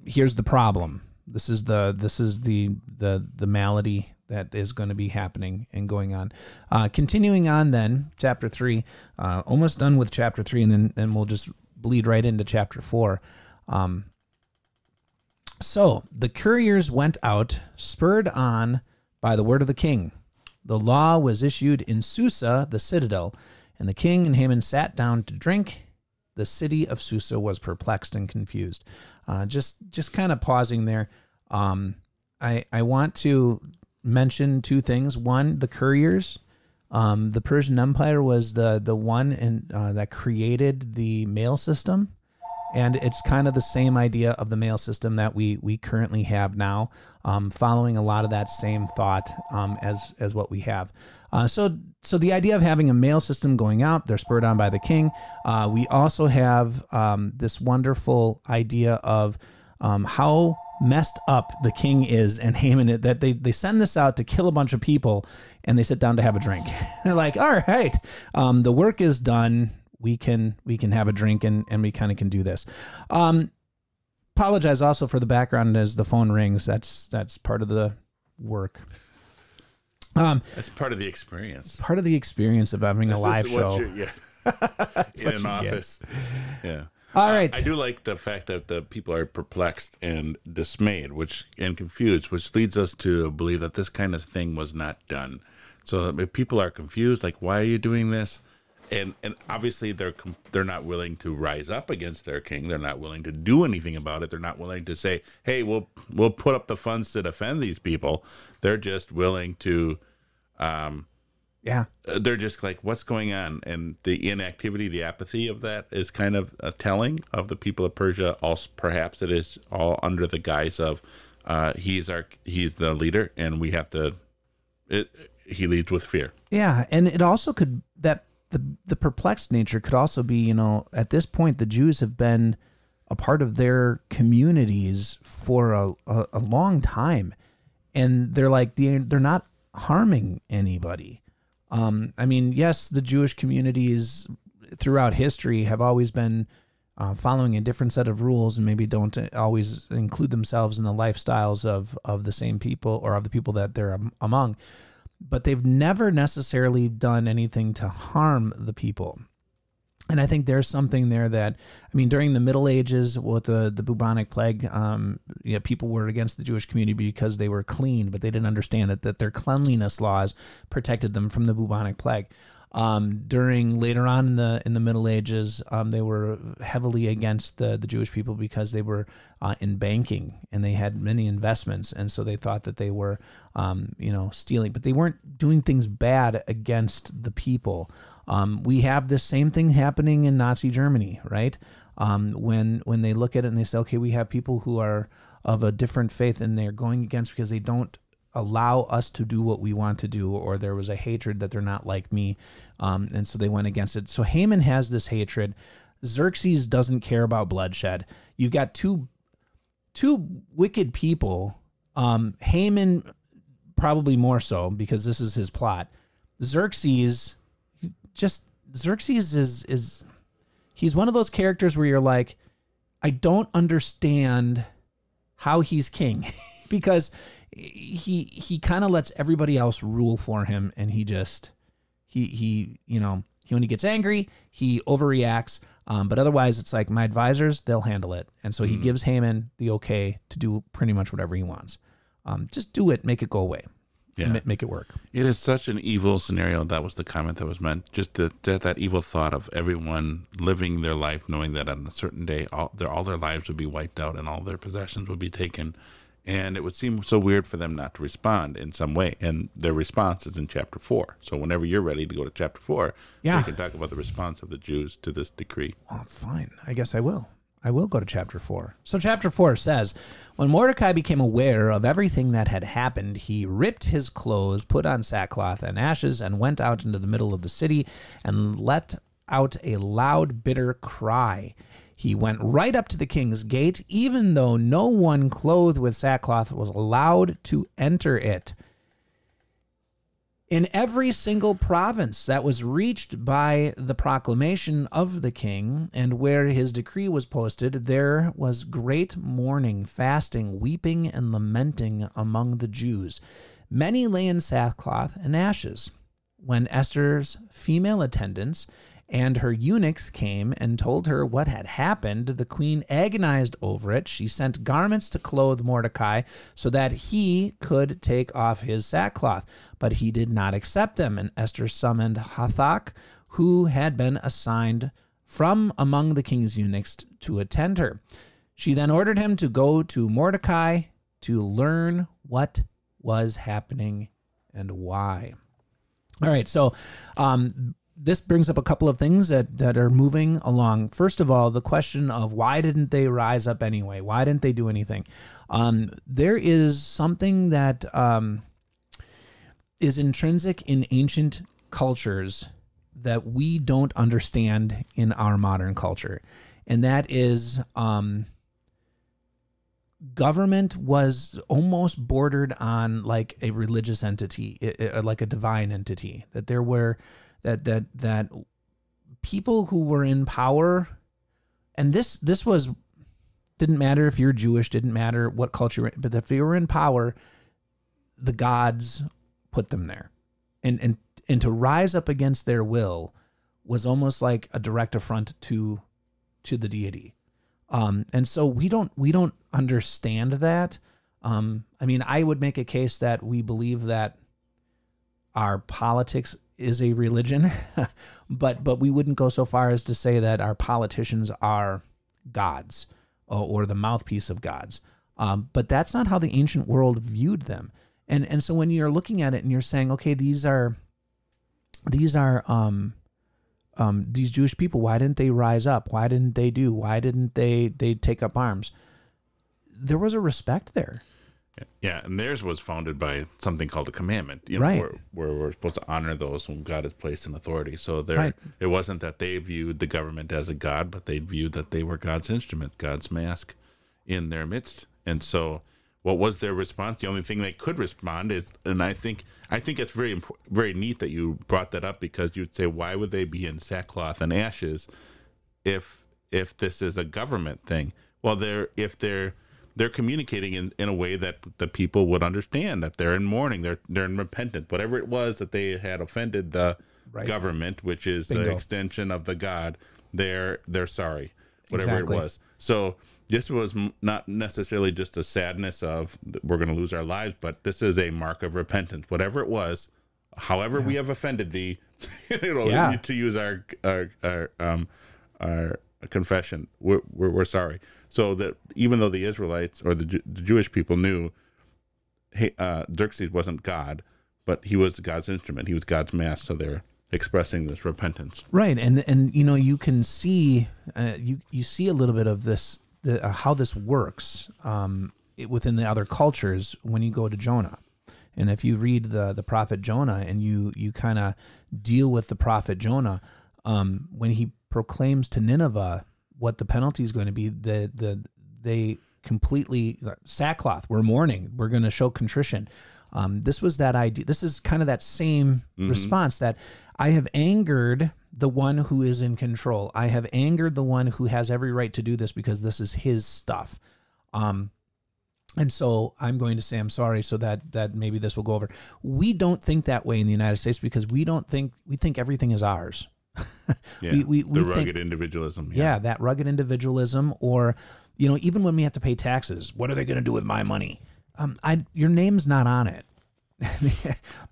here's the problem. This is the this is the the the malady that is going to be happening and going on. Uh, continuing on, then chapter three, uh, almost done with chapter three, and then and we'll just bleed right into chapter four. Um, so the couriers went out, spurred on by the word of the king. The law was issued in Susa, the citadel, and the king and Haman sat down to drink. The city of Susa was perplexed and confused. Uh, just, just kind of pausing there. Um, I, I want to mention two things. One, the couriers. Um, the Persian Empire was the the one in, uh, that created the mail system and it's kind of the same idea of the mail system that we we currently have now, um, following a lot of that same thought um, as as what we have. Uh, so so the idea of having a mail system going out, they're spurred on by the king. Uh, we also have um, this wonderful idea of um, how messed up the king is and Haman that they, they send this out to kill a bunch of people and they sit down to have a drink. [laughs] They're like, all right, um, the work is done we can we can have a drink and and we kind of can do this. Um, apologize also for the background as the phone rings. That's that's part of the work. Um, that's part of the experience. Part of the experience of having this a live show. yeah. [laughs] in an office. Get. Yeah. All right. I do like the fact that the people are perplexed and dismayed, which and confused, which leads us to believe that this kind of thing was not done. So if people are confused, like, why are you doing this? And and obviously they're they're not willing to rise up against their king. They're not willing to do anything about it. They're not willing to say, "Hey, we'll we'll put up the funds to defend these people." They're just willing to, um, yeah. Uh, they're just like, "What's going on?" And the inactivity, the apathy of that is kind of a telling of the people of Persia. Also, perhaps it is all under the guise of uh, he's our he's the leader, and we have to. It, he leads with fear. Yeah, and it also could that the the perplexed nature could also be, you know, at this point the Jews have been a part of their communities for a, a, a long time, and they're like they're, they're not harming anybody. Um, I mean, yes, the Jewish communities throughout history have always been uh, following a different set of rules and maybe don't always include themselves in the lifestyles of of the same people or of the people that they're among but they've never necessarily done anything to harm the people. And I think there's something there that I mean during the Middle Ages with the the bubonic plague, um, you know, people were against the Jewish community because they were clean, but they didn't understand that that their cleanliness laws protected them from the bubonic plague. Um, during later on in the in the Middle Ages, um, they were heavily against the the Jewish people because they were uh, in banking and they had many investments, and so they thought that they were, um, you know, stealing, but they weren't doing things bad against the people. Um, we have the same thing happening in Nazi Germany, right? Um, when when they look at it and they say, okay, we have people who are of a different faith and they're going against because they don't allow us to do what we want to do, or there was a hatred that they're not like me, um, and so they went against it. So Haman has this hatred. Xerxes doesn't care about bloodshed. You've got two two wicked people. Um, Haman probably more so because this is his plot. Xerxes just Xerxes is is he's one of those characters where you're like, I don't understand how he's king [laughs] because he he kind of lets everybody else rule for him and he just he he you know he when he gets angry he overreacts um, but otherwise it's like my advisors they'll handle it. And so he mm. gives Haman the okay to do pretty much whatever he wants. Um, just do it make it go away. Yeah. make it work. It is such an evil scenario. That was the comment that was meant. Just that that evil thought of everyone living their life knowing that on a certain day all their all their lives would be wiped out and all their possessions would be taken And it would seem so weird for them not to respond in some way. And their response is in chapter four. So whenever you're ready to go to chapter four, Yeah. we can talk about the response of the Jews to this decree. Oh, fine. I guess I will. I will go to chapter 4. So, chapter 4 says When Mordecai became aware of everything that had happened, he ripped his clothes, put on sackcloth and ashes, and went out into the middle of the city and let out a loud, bitter cry. He went right up to the king's gate, even though no one clothed with sackcloth was allowed to enter it in every single province that was reached by the proclamation of the king and where his decree was posted, there was great mourning, fasting, weeping, and lamenting among the Jews. Many lay in sackcloth and ashes. When Esther's female attendants and her eunuchs came and told her what had happened, the queen agonized over it. She sent garments to clothe Mordecai so that he could take off his sackcloth, but he did not accept them. And Esther summoned Hathach, who had been assigned from among the king's eunuchs to attend her. She then ordered him to go to Mordecai to learn what was happening and why. All right, so um, this brings up a couple of things that, that are moving along. First of all, the question of why didn't they rise up anyway? Why didn't they do anything? Um, there is something that um, is intrinsic in ancient cultures that we don't understand in our modern culture, and that is um, government was almost bordered on like a religious entity, like a divine entity. That there were that that that people who were in power, and this this was didn't matter if you're Jewish, didn't matter what culture, but if you were in power, the gods put them there, and and and to rise up against their will was almost like a direct affront to to the deity. Um, and so we don't we don't understand that. Um, I mean, I would make a case that we believe that our politics is a religion, [laughs] but but we wouldn't go so far as to say that our politicians are gods or, or the mouthpiece of gods. Um, but that's not how the ancient world viewed them. And and so when you're looking at it and you're saying, okay, these are these are um, um, these Jewish people, why didn't they rise up? Why didn't they do? Why didn't they they take up arms? There was a respect there. Yeah, and theirs was founded by something called a commandment, you know, Right. where, where we're supposed to honor those whom God has placed in authority. So there, Right. it wasn't that they viewed the government as a god, but they viewed that they were God's instrument, God's mask in their midst. And so, what was their response? The only thing they could respond is, and I think, I think it's very, very neat that you brought that up because you'd say, why would they be in sackcloth and ashes if if this is a government thing? Well, they're if they're they're communicating in, in a way that the people would understand that they're in mourning, they're they're in repentant, whatever it was that they had offended the Right. government, which is the extension of the God. They're they're sorry, whatever Exactly. it was. So this was not necessarily just a sadness of we're going to lose our lives, but this is a mark of repentance, whatever it was. However, we have offended thee, [laughs] you know, Yeah. to use our our our um our confession, we're, we're we're sorry. So that even though the Israelites or the, Ju- the Jewish people knew, hey, uh, Xerxes wasn't God, but he was God's instrument. He was God's mask. So they're expressing this repentance. Right, and and you know you can see uh, you you see a little bit of this the, uh, how this works um, it, within the other cultures when you go to Jonah, and if you read the the prophet Jonah and you you kind of deal with the prophet Jonah um, when he proclaims to Nineveh what the penalty is going to be, the the they completely sackcloth. We're mourning. We're going to show contrition. Um, this was that idea. This is kind of that same response that I have angered the one who is in control. I have angered the one who has every right to do this because this is his stuff. Um, and so I'm going to say I'm sorry so that that maybe this will go over. We don't think that way in the United States because we don't think we think everything is ours. Yeah, We- we- the we think- rugged individualism. Yeah, that rugged individualism, or you know, even when we have to pay taxes, what are they going to do with my money? Um, I your name's not on it. [laughs]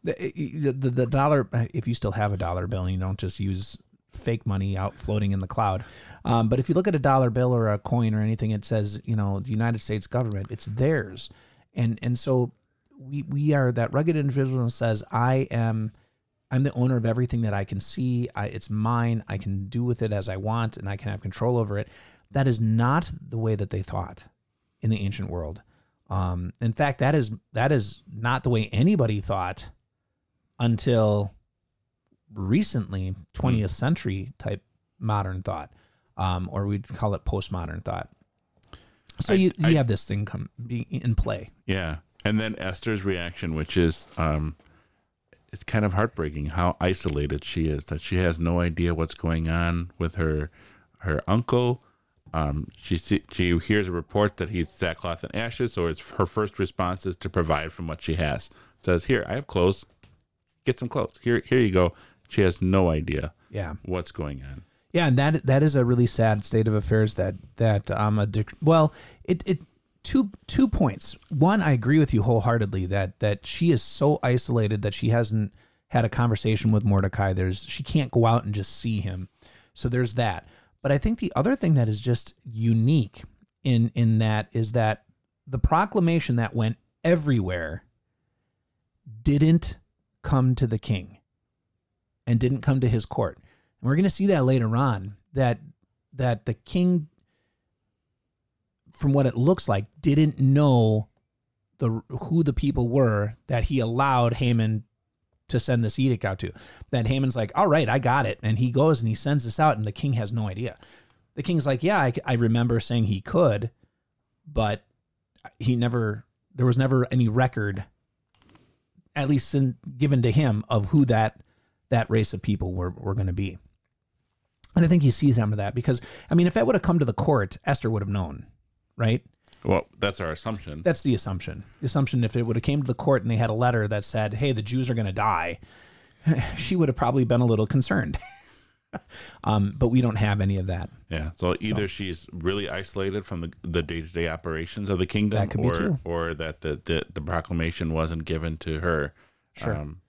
the, the the dollar, if you still have a dollar bill and you don't just use fake money out floating in the cloud, um, but if you look at a dollar bill or a coin or anything, it says you know the United States government, it's theirs. and and so we we are that rugged individual who says I am I'm the owner of everything that I can see. I, it's mine. I can do with it as I want, and I can have control over it. That is not the way that they thought in the ancient world. Um, in fact, that is that is not the way anybody thought until recently, 20th century type modern thought, um, or we'd call it postmodern thought. So I- you you I- have this thing come be in play. Yeah. And then Esther's reaction, which is um it's kind of heartbreaking how isolated she is, that she has no idea what's going on with her her uncle. Um, she she hears a report that he's sackcloth and ashes, so it's her first response is to provide from what she has. Says, "Here, I have clothes. Get some clothes. Here, here you go." She has no idea Yeah. what's going on. Yeah, and that that is a really sad state of affairs. That that um a well, it it two two points. One, I agree with you wholeheartedly that that she is so isolated that she hasn't had a conversation with Mordecai. There's she can't go out and just see him. So there's that. But I think the other thing that is just unique in in that is that the proclamation that went everywhere didn't come to the king and didn't come to his court. And we're going to see that later on that that the king from what it looks like didn't know the who the people were that he allowed Haman to send this edict out to. That Haman's like, "All right, I got it." And he goes and he sends this out and the king has no idea. The king's like, "Yeah, I, I remember saying he could, but he never there was never any record at least in, given to him of who that that race of people were, were going to be. And I think you see some of that because, I mean, if that would have come to the court, Esther would have known, right? Well, that's our assumption. That's the assumption. The assumption if it would have came to the court and they had a letter that said, hey, the Jews are going to die, [laughs] she would have probably been a little concerned. [laughs] um, but we don't have any of that. Yeah. So either she's really isolated from the the day to day operations of the kingdom, That could be or true. or that the, the the proclamation wasn't given to her, Sure. um,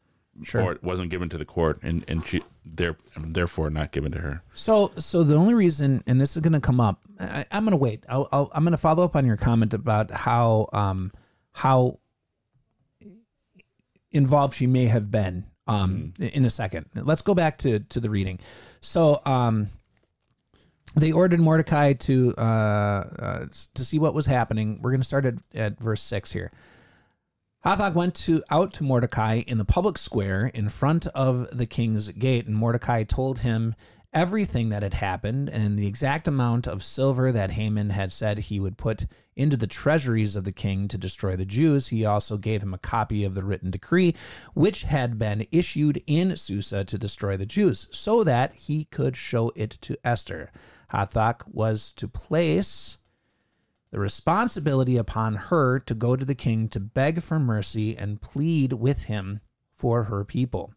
Sure. or it wasn't given to the court, and and she there therefore not given to her. So, so the only reason, and this is going to come up, I, I'm going to wait. I'll, I'll, I'm going to follow up on your comment about how, um, how involved she may have been, um, in a second. Let's go back to to the reading. So, um, they ordered Mordecai to uh, uh, to see what was happening. We're going to start at, at verse six here. Hathach went to out to Mordecai in the public square in front of the king's gate, and Mordecai told him everything that had happened and the exact amount of silver that Haman had said he would put into the treasuries of the king to destroy the Jews. He also gave him a copy of the written decree, which had been issued in Susa to destroy the Jews, so that he could show it to Esther. Hathach was to place the responsibility upon her to go to the king to beg for mercy and plead with him for her people.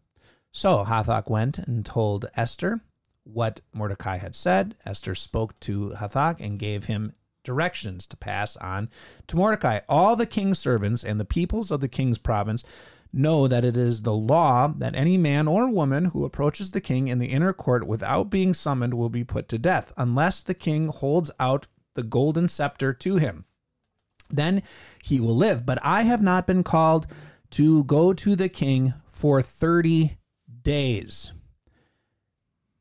So Hathach went and told Esther what Mordecai had said. Esther spoke to Hathach and gave him directions to pass on to Mordecai. All the king's servants and the peoples of the king's province know that it is the law that any man or woman who approaches the king in the inner court without being summoned will be put to death, unless the king holds out the golden scepter to him. Then he will live. But I have not been called to go to the king for 30 days.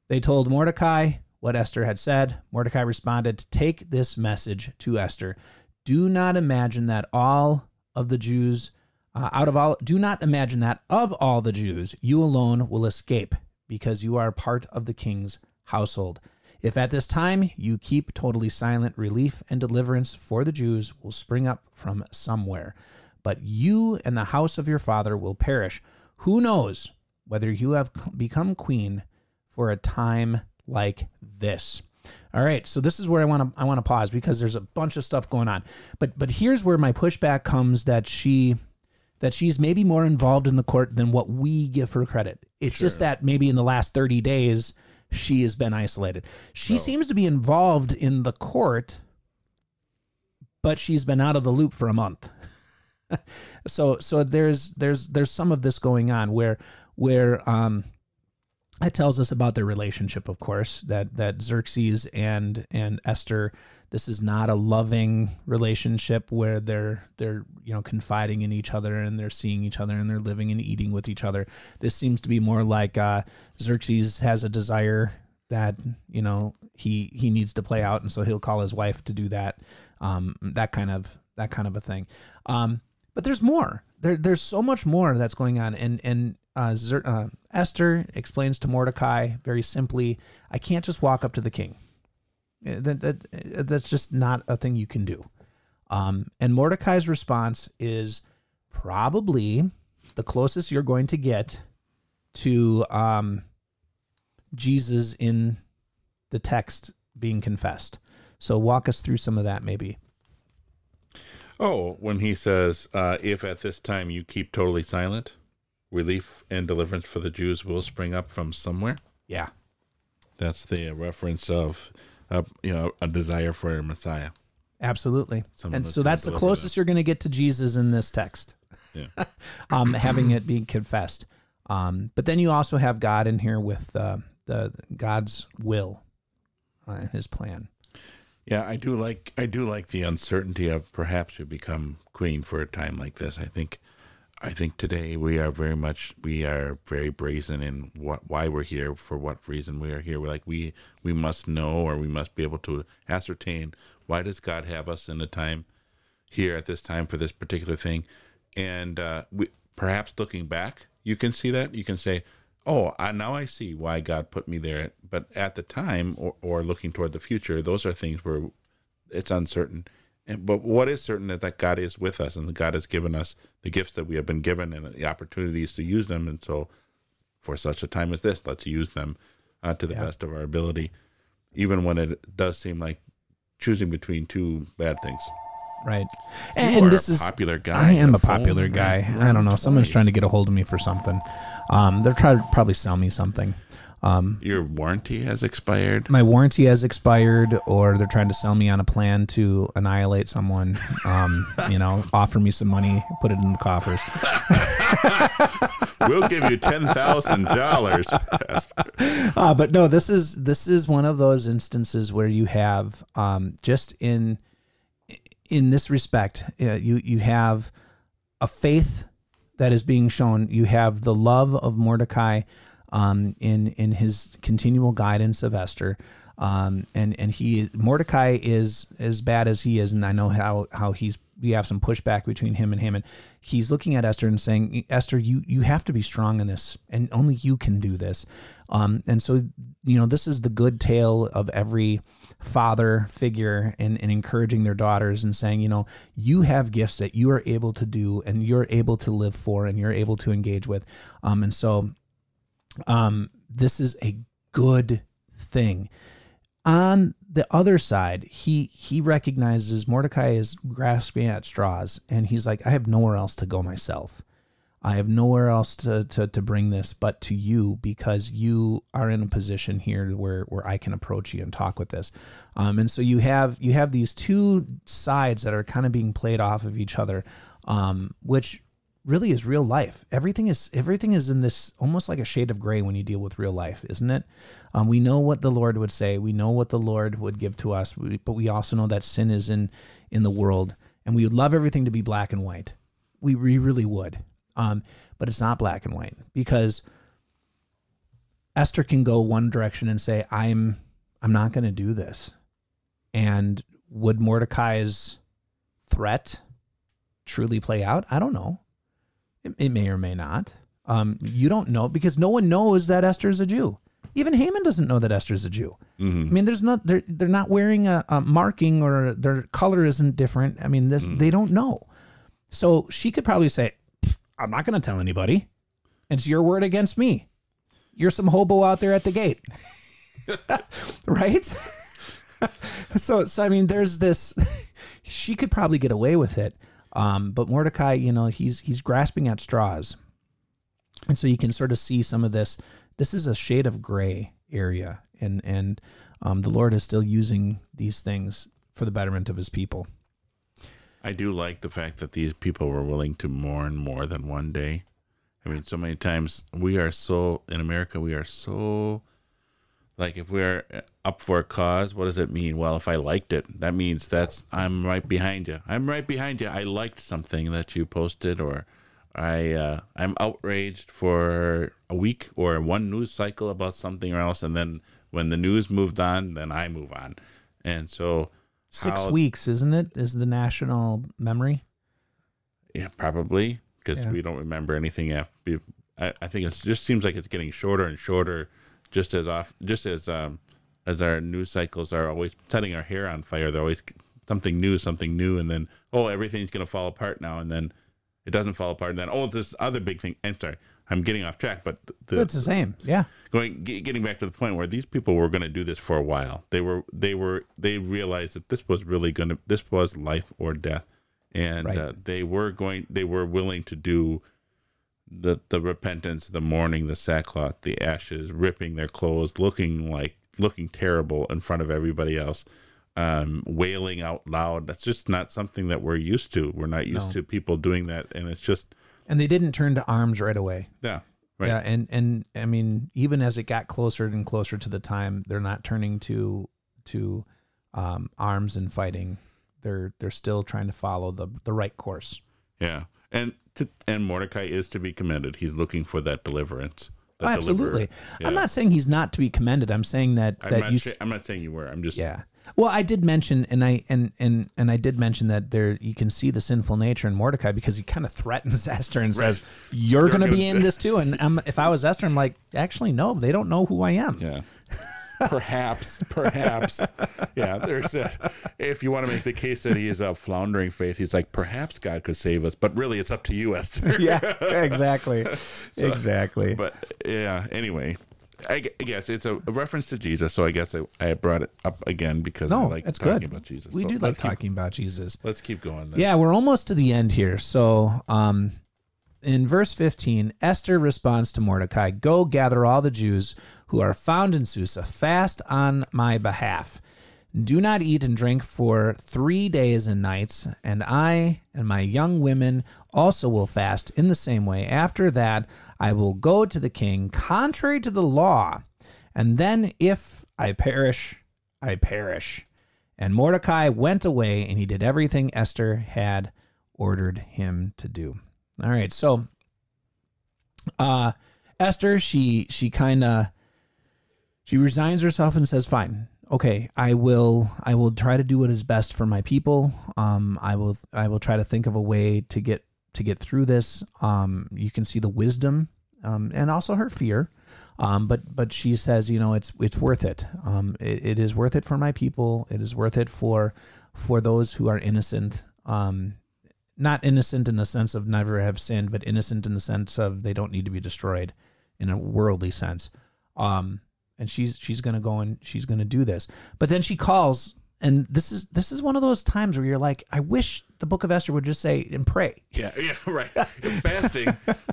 They told Mordecai what Esther had said. Mordecai responded, Take this message to Esther. Do not imagine that all of the Jews, uh, out of all, do not imagine that of all the Jews, you alone will escape because you are part of the king's household. If at this time you keep totally silent, relief and deliverance for the Jews will spring up from somewhere. But you and the house of your father will perish. Who knows whether you have become queen for a time like this? All right, so this is where I want to I want to pause because there's a bunch of stuff going on. But but here's where my pushback comes that she that she's maybe more involved in the court than what we give her credit. It's just that maybe in the last 30 days she has been isolated. She seems to be involved in the court, but she's been out of the loop for a month. [laughs] so so there's there's there's some of this going on where where um that tells us about their relationship, of course. That that Xerxes and and Esther, this is not a loving relationship where they're they're you know confiding in each other and they're seeing each other and they're living and eating with each other. This seems to be more like uh, Xerxes has a desire that you know he he needs to play out, and so he'll call his wife to do that. Um, that kind of that kind of a thing. Um, but there's more. There, there's so much more that's going on, and and uh, Zer, uh, Esther explains to Mordecai very simply, "I can't just walk up to the king. Uh, That, that uh, that's just not a thing you can do." Um, and Mordecai's response is probably the closest you're going to get to um, Jesus in the text being confessed. So walk us through some of that, maybe. Oh, when he says, uh, "If at this time you keep totally silent, relief and deliverance for the Jews will spring up from somewhere." Yeah. That's the reference of, uh, you know, a desire for a Messiah. Absolutely. Someone and so that's the closest you're going to get to Jesus in this text, Yeah. [laughs] um, having it being confessed. Um, but then you also have God in here with uh, the God's will uh, and His plan. Yeah, I do like I do like the uncertainty of perhaps you become queen for a time like this. I think I think today we are very much we are very brazen in what why we're here for what reason we are here. We're like we we must know or we must be able to ascertain why does God have us in the time here at this time for this particular thing, and uh, we perhaps looking back you can see that. You can say oh I, now i see why god put me there. But at the time or, or looking toward the future those are things where it's uncertain and, but what is certain is that god is with us and god has given us the gifts that we have been given and the opportunities to use them and so for such a time as this let's use them uh, to the Yeah. best of our ability even when it does seem like choosing between two bad things Right. And are this a is popular guy I am a popular guy. I don't know. Someone's trying to get a hold of me for something. Um, they're trying to probably sell me something. Um, Your warranty has expired. my warranty has expired, or they're trying to sell me on a plan to annihilate someone. Um, [laughs] you know, offer me some money, put it in the coffers. We'll give you ten thousand dollars. Uh, but no, this is this is one of those instances where you have um, just in in this respect, uh, you you have a faith that is being shown. You have the love of Mordecai um, in in his continual guidance of Esther. Um, and and he Mordecai is as bad as he is, and I know how how he's we have some pushback between him and Haman. He's looking at Esther and saying, Esther, you you have to be strong in this, and only you can do this. Um, and so you know this is the good tale of every father figure and, encouraging their daughters and saying, you know, you have gifts that you are able to do and you're able to live for and you're able to engage with. Um, and so um, this is a good thing. On the other side, he he recognizes Mordecai is grasping at straws, and he's like, I have nowhere else to go myself. I have nowhere else to, to, to bring this but to you because you are in a position here where, where I can approach you and talk with this. Um, and so you have you have these two sides that are kind of being played off of each other, um, which really is real life. Everything is everything is in this almost like a shade of gray when you deal with real life, isn't it? Um, we know what the Lord would say. We know what the Lord would give to us, but we also know that sin is in in the world, and we would love everything to be black and white. We, we really would, um, but it's not black and white because Esther can go one direction and say, "I'm I'm not going to do this," and would Mordecai's threat truly play out? I don't know. It, it may or may not. Um, you don't know because no one knows that Esther is a Jew. Even Haman doesn't know that Esther is a Jew. I mean, there's not they're they're not wearing a, a marking or their color isn't different. I mean, this they don't know. So she could probably say, "I'm not going to tell anybody. It's your word against me. You're some hobo out there at the gate, [laughs] right?" [laughs] so, so I mean, there's this. [laughs] she could probably get away with it, um, but Mordecai, you know, he's he's grasping at straws, and so you can sort of see some of this. This is a shade of gray area, and and um, the Lord is still using these things for the betterment of His people. I do like the fact that these people were willing to mourn more than one day I mean, so many times we are so in America, we are so like if we're up for a cause, what does it mean? Well, if I liked it, that means that's I'm right behind you. I'm right behind you. I liked something that you posted, or I uh, I'm outraged for a week or one news cycle about something or else, and then when the news moved on, then I move on, and so Six how- weeks, isn't it? Is the national memory? Yeah, probably because Yeah. we don't remember anything. After, I, I think it just seems like it's getting shorter and shorter, just as off, just as um, as our news cycles are always setting our hair on fire. They're always something new, something new, and then oh, everything's gonna fall apart now, and then it doesn't fall apart, and then oh, this other big thing. I'm sorry, I'm getting off track, but the, it's the same. Yeah. going getting back to the point where these people were going to do this for a while. They were they were they realized that this was really going to this was life or death, and Right. uh, they were going they were willing to do the the repentance, the mourning, the sackcloth, the ashes, ripping their clothes, looking like looking terrible in front of everybody else. Um, wailing out loud. That's just not something that we're used to. We're not used No. to people doing that, and it's just And they didn't turn to arms right away. yeah, right. Yeah, and and I mean, even as it got closer and closer to the time, they're not turning to to um, arms and fighting. They're they're still trying to follow the the right course. Yeah, and to, and Mordecai is to be commended. He's looking for that deliverance. Oh, absolutely. deliverer. I'm not saying he's not to be commended. I'm saying that I'm that not, you. sa- s- I'm not saying you were. I'm just yeah. Well, I did mention, and I and and and I did mention that there you can see the sinful nature in Mordecai because he kind of threatens [laughs] Esther and says, "You're, You're going to be in this too." And i if I was Esther, I'm like, actually, no, they don't know who I am. yeah. [laughs] perhaps, perhaps. Yeah, there's a, if you want to make the case that he is a floundering faith, he's like, perhaps God could save us, but really it's up to you, Esther. [laughs] yeah, exactly, [laughs] exactly. But yeah, anyway, I, I guess it's a, reference to Jesus, so I guess I, I brought it up again because I no, like it's talking good. about Jesus. We So do like keep- talking about Jesus. let's keep going. Then. Yeah, we're almost to the end here. So, um, in verse 15, Esther responds to Mordecai Go gather all the Jews who are found in Susa, fast on my behalf. Do not eat and drink for three days and nights, and I and my young women also will fast in the same way. After that, I will go to the king, contrary to the law, and then if I perish, I perish. And Mordecai went away and he did everything Esther had ordered him to do. All right, so uh Esther, she she kind of she resigns herself and says, "Fine, okay, I will I will try to do what is best for my people. Um, I will I will try to think of a way to get to get through this. Um, you can see the wisdom, um, and also her fear. Um, but but she says, you know, it's it's worth it. Um, it, it is worth it for my people. It is worth it for for those who are innocent. Um, not innocent in the sense of never have sinned, but innocent in the sense of they don't need to be destroyed in a worldly sense. Um, and she's she's gonna go and she's gonna do this. But then she calls, and this is this is one of those times where you're like, I wish the Book of Esther would just say and pray. Yeah, yeah, [laughs] right. Fasting,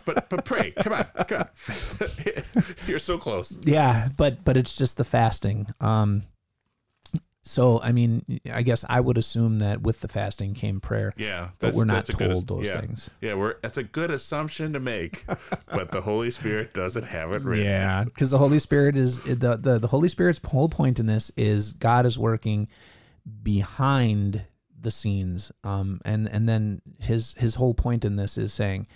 but but pray. Come on, come on. [laughs] You're so close. Yeah, but but it's just the fasting. Um, so I mean, I guess I would assume that with the fasting came prayer. Yeah, but we're not a good told those yeah. things. Yeah, we're that's a good assumption to make, [laughs] but the Holy Spirit doesn't have it written. Yeah, because the Holy Spirit is the, the the Holy Spirit's whole point in this is God is working behind the scenes, um, and and then his his whole point in this is saying,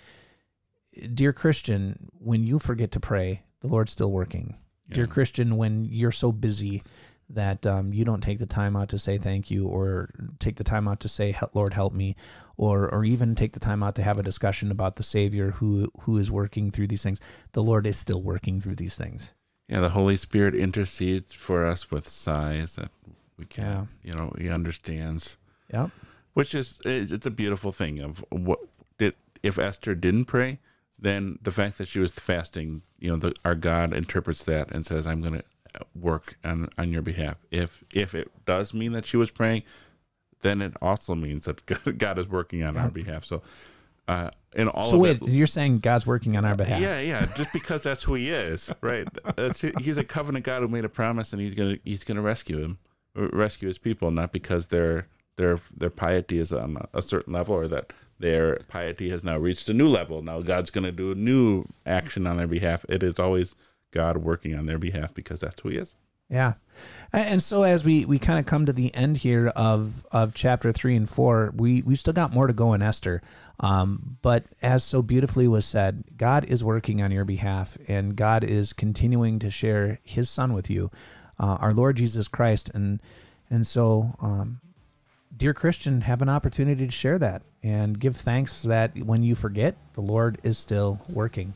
dear Christian, when you forget to pray, the Lord's still working. Dear Christian, when you're so busy that um, you don't take the time out to say thank you, or take the time out to say Lord help me, or or even take the time out to have a discussion about the Savior who who is working through these things, the Lord is still working through these things. Yeah, the Holy Spirit intercedes for us with sighs that we can, Yeah. you know, He understands, Yep. which is it's it's a beautiful thing. Of what did if Esther didn't pray, then the fact that she was fasting, you know, the, our God interprets that and says, "I'm going to work on on your behalf." If if it does mean that she was praying, then it also means that [laughs] God is working on our behalf. So, uh, in all So of wait, it, you're saying God's working on our behalf? yeah, yeah. Just because that's who he is, right? He's a covenant God who made a promise, and he's gonna he's gonna rescue him, rescue his people, not because they're their their piety is on a, a certain level, or that their piety has now reached a new level. Now God's going to do a new action on their behalf. It is always God working on their behalf because that's who He is. Yeah. And so as we, we kind of come to the end here of, of chapter three and four, we, we've still got more to go in Esther. Um, but as so beautifully was said, God is working on your behalf and God is continuing to share his son with you, uh, our Lord Jesus Christ. And, and so, um, dear Christian, have an opportunity to share that and give thanks that when you forget, the Lord is still working.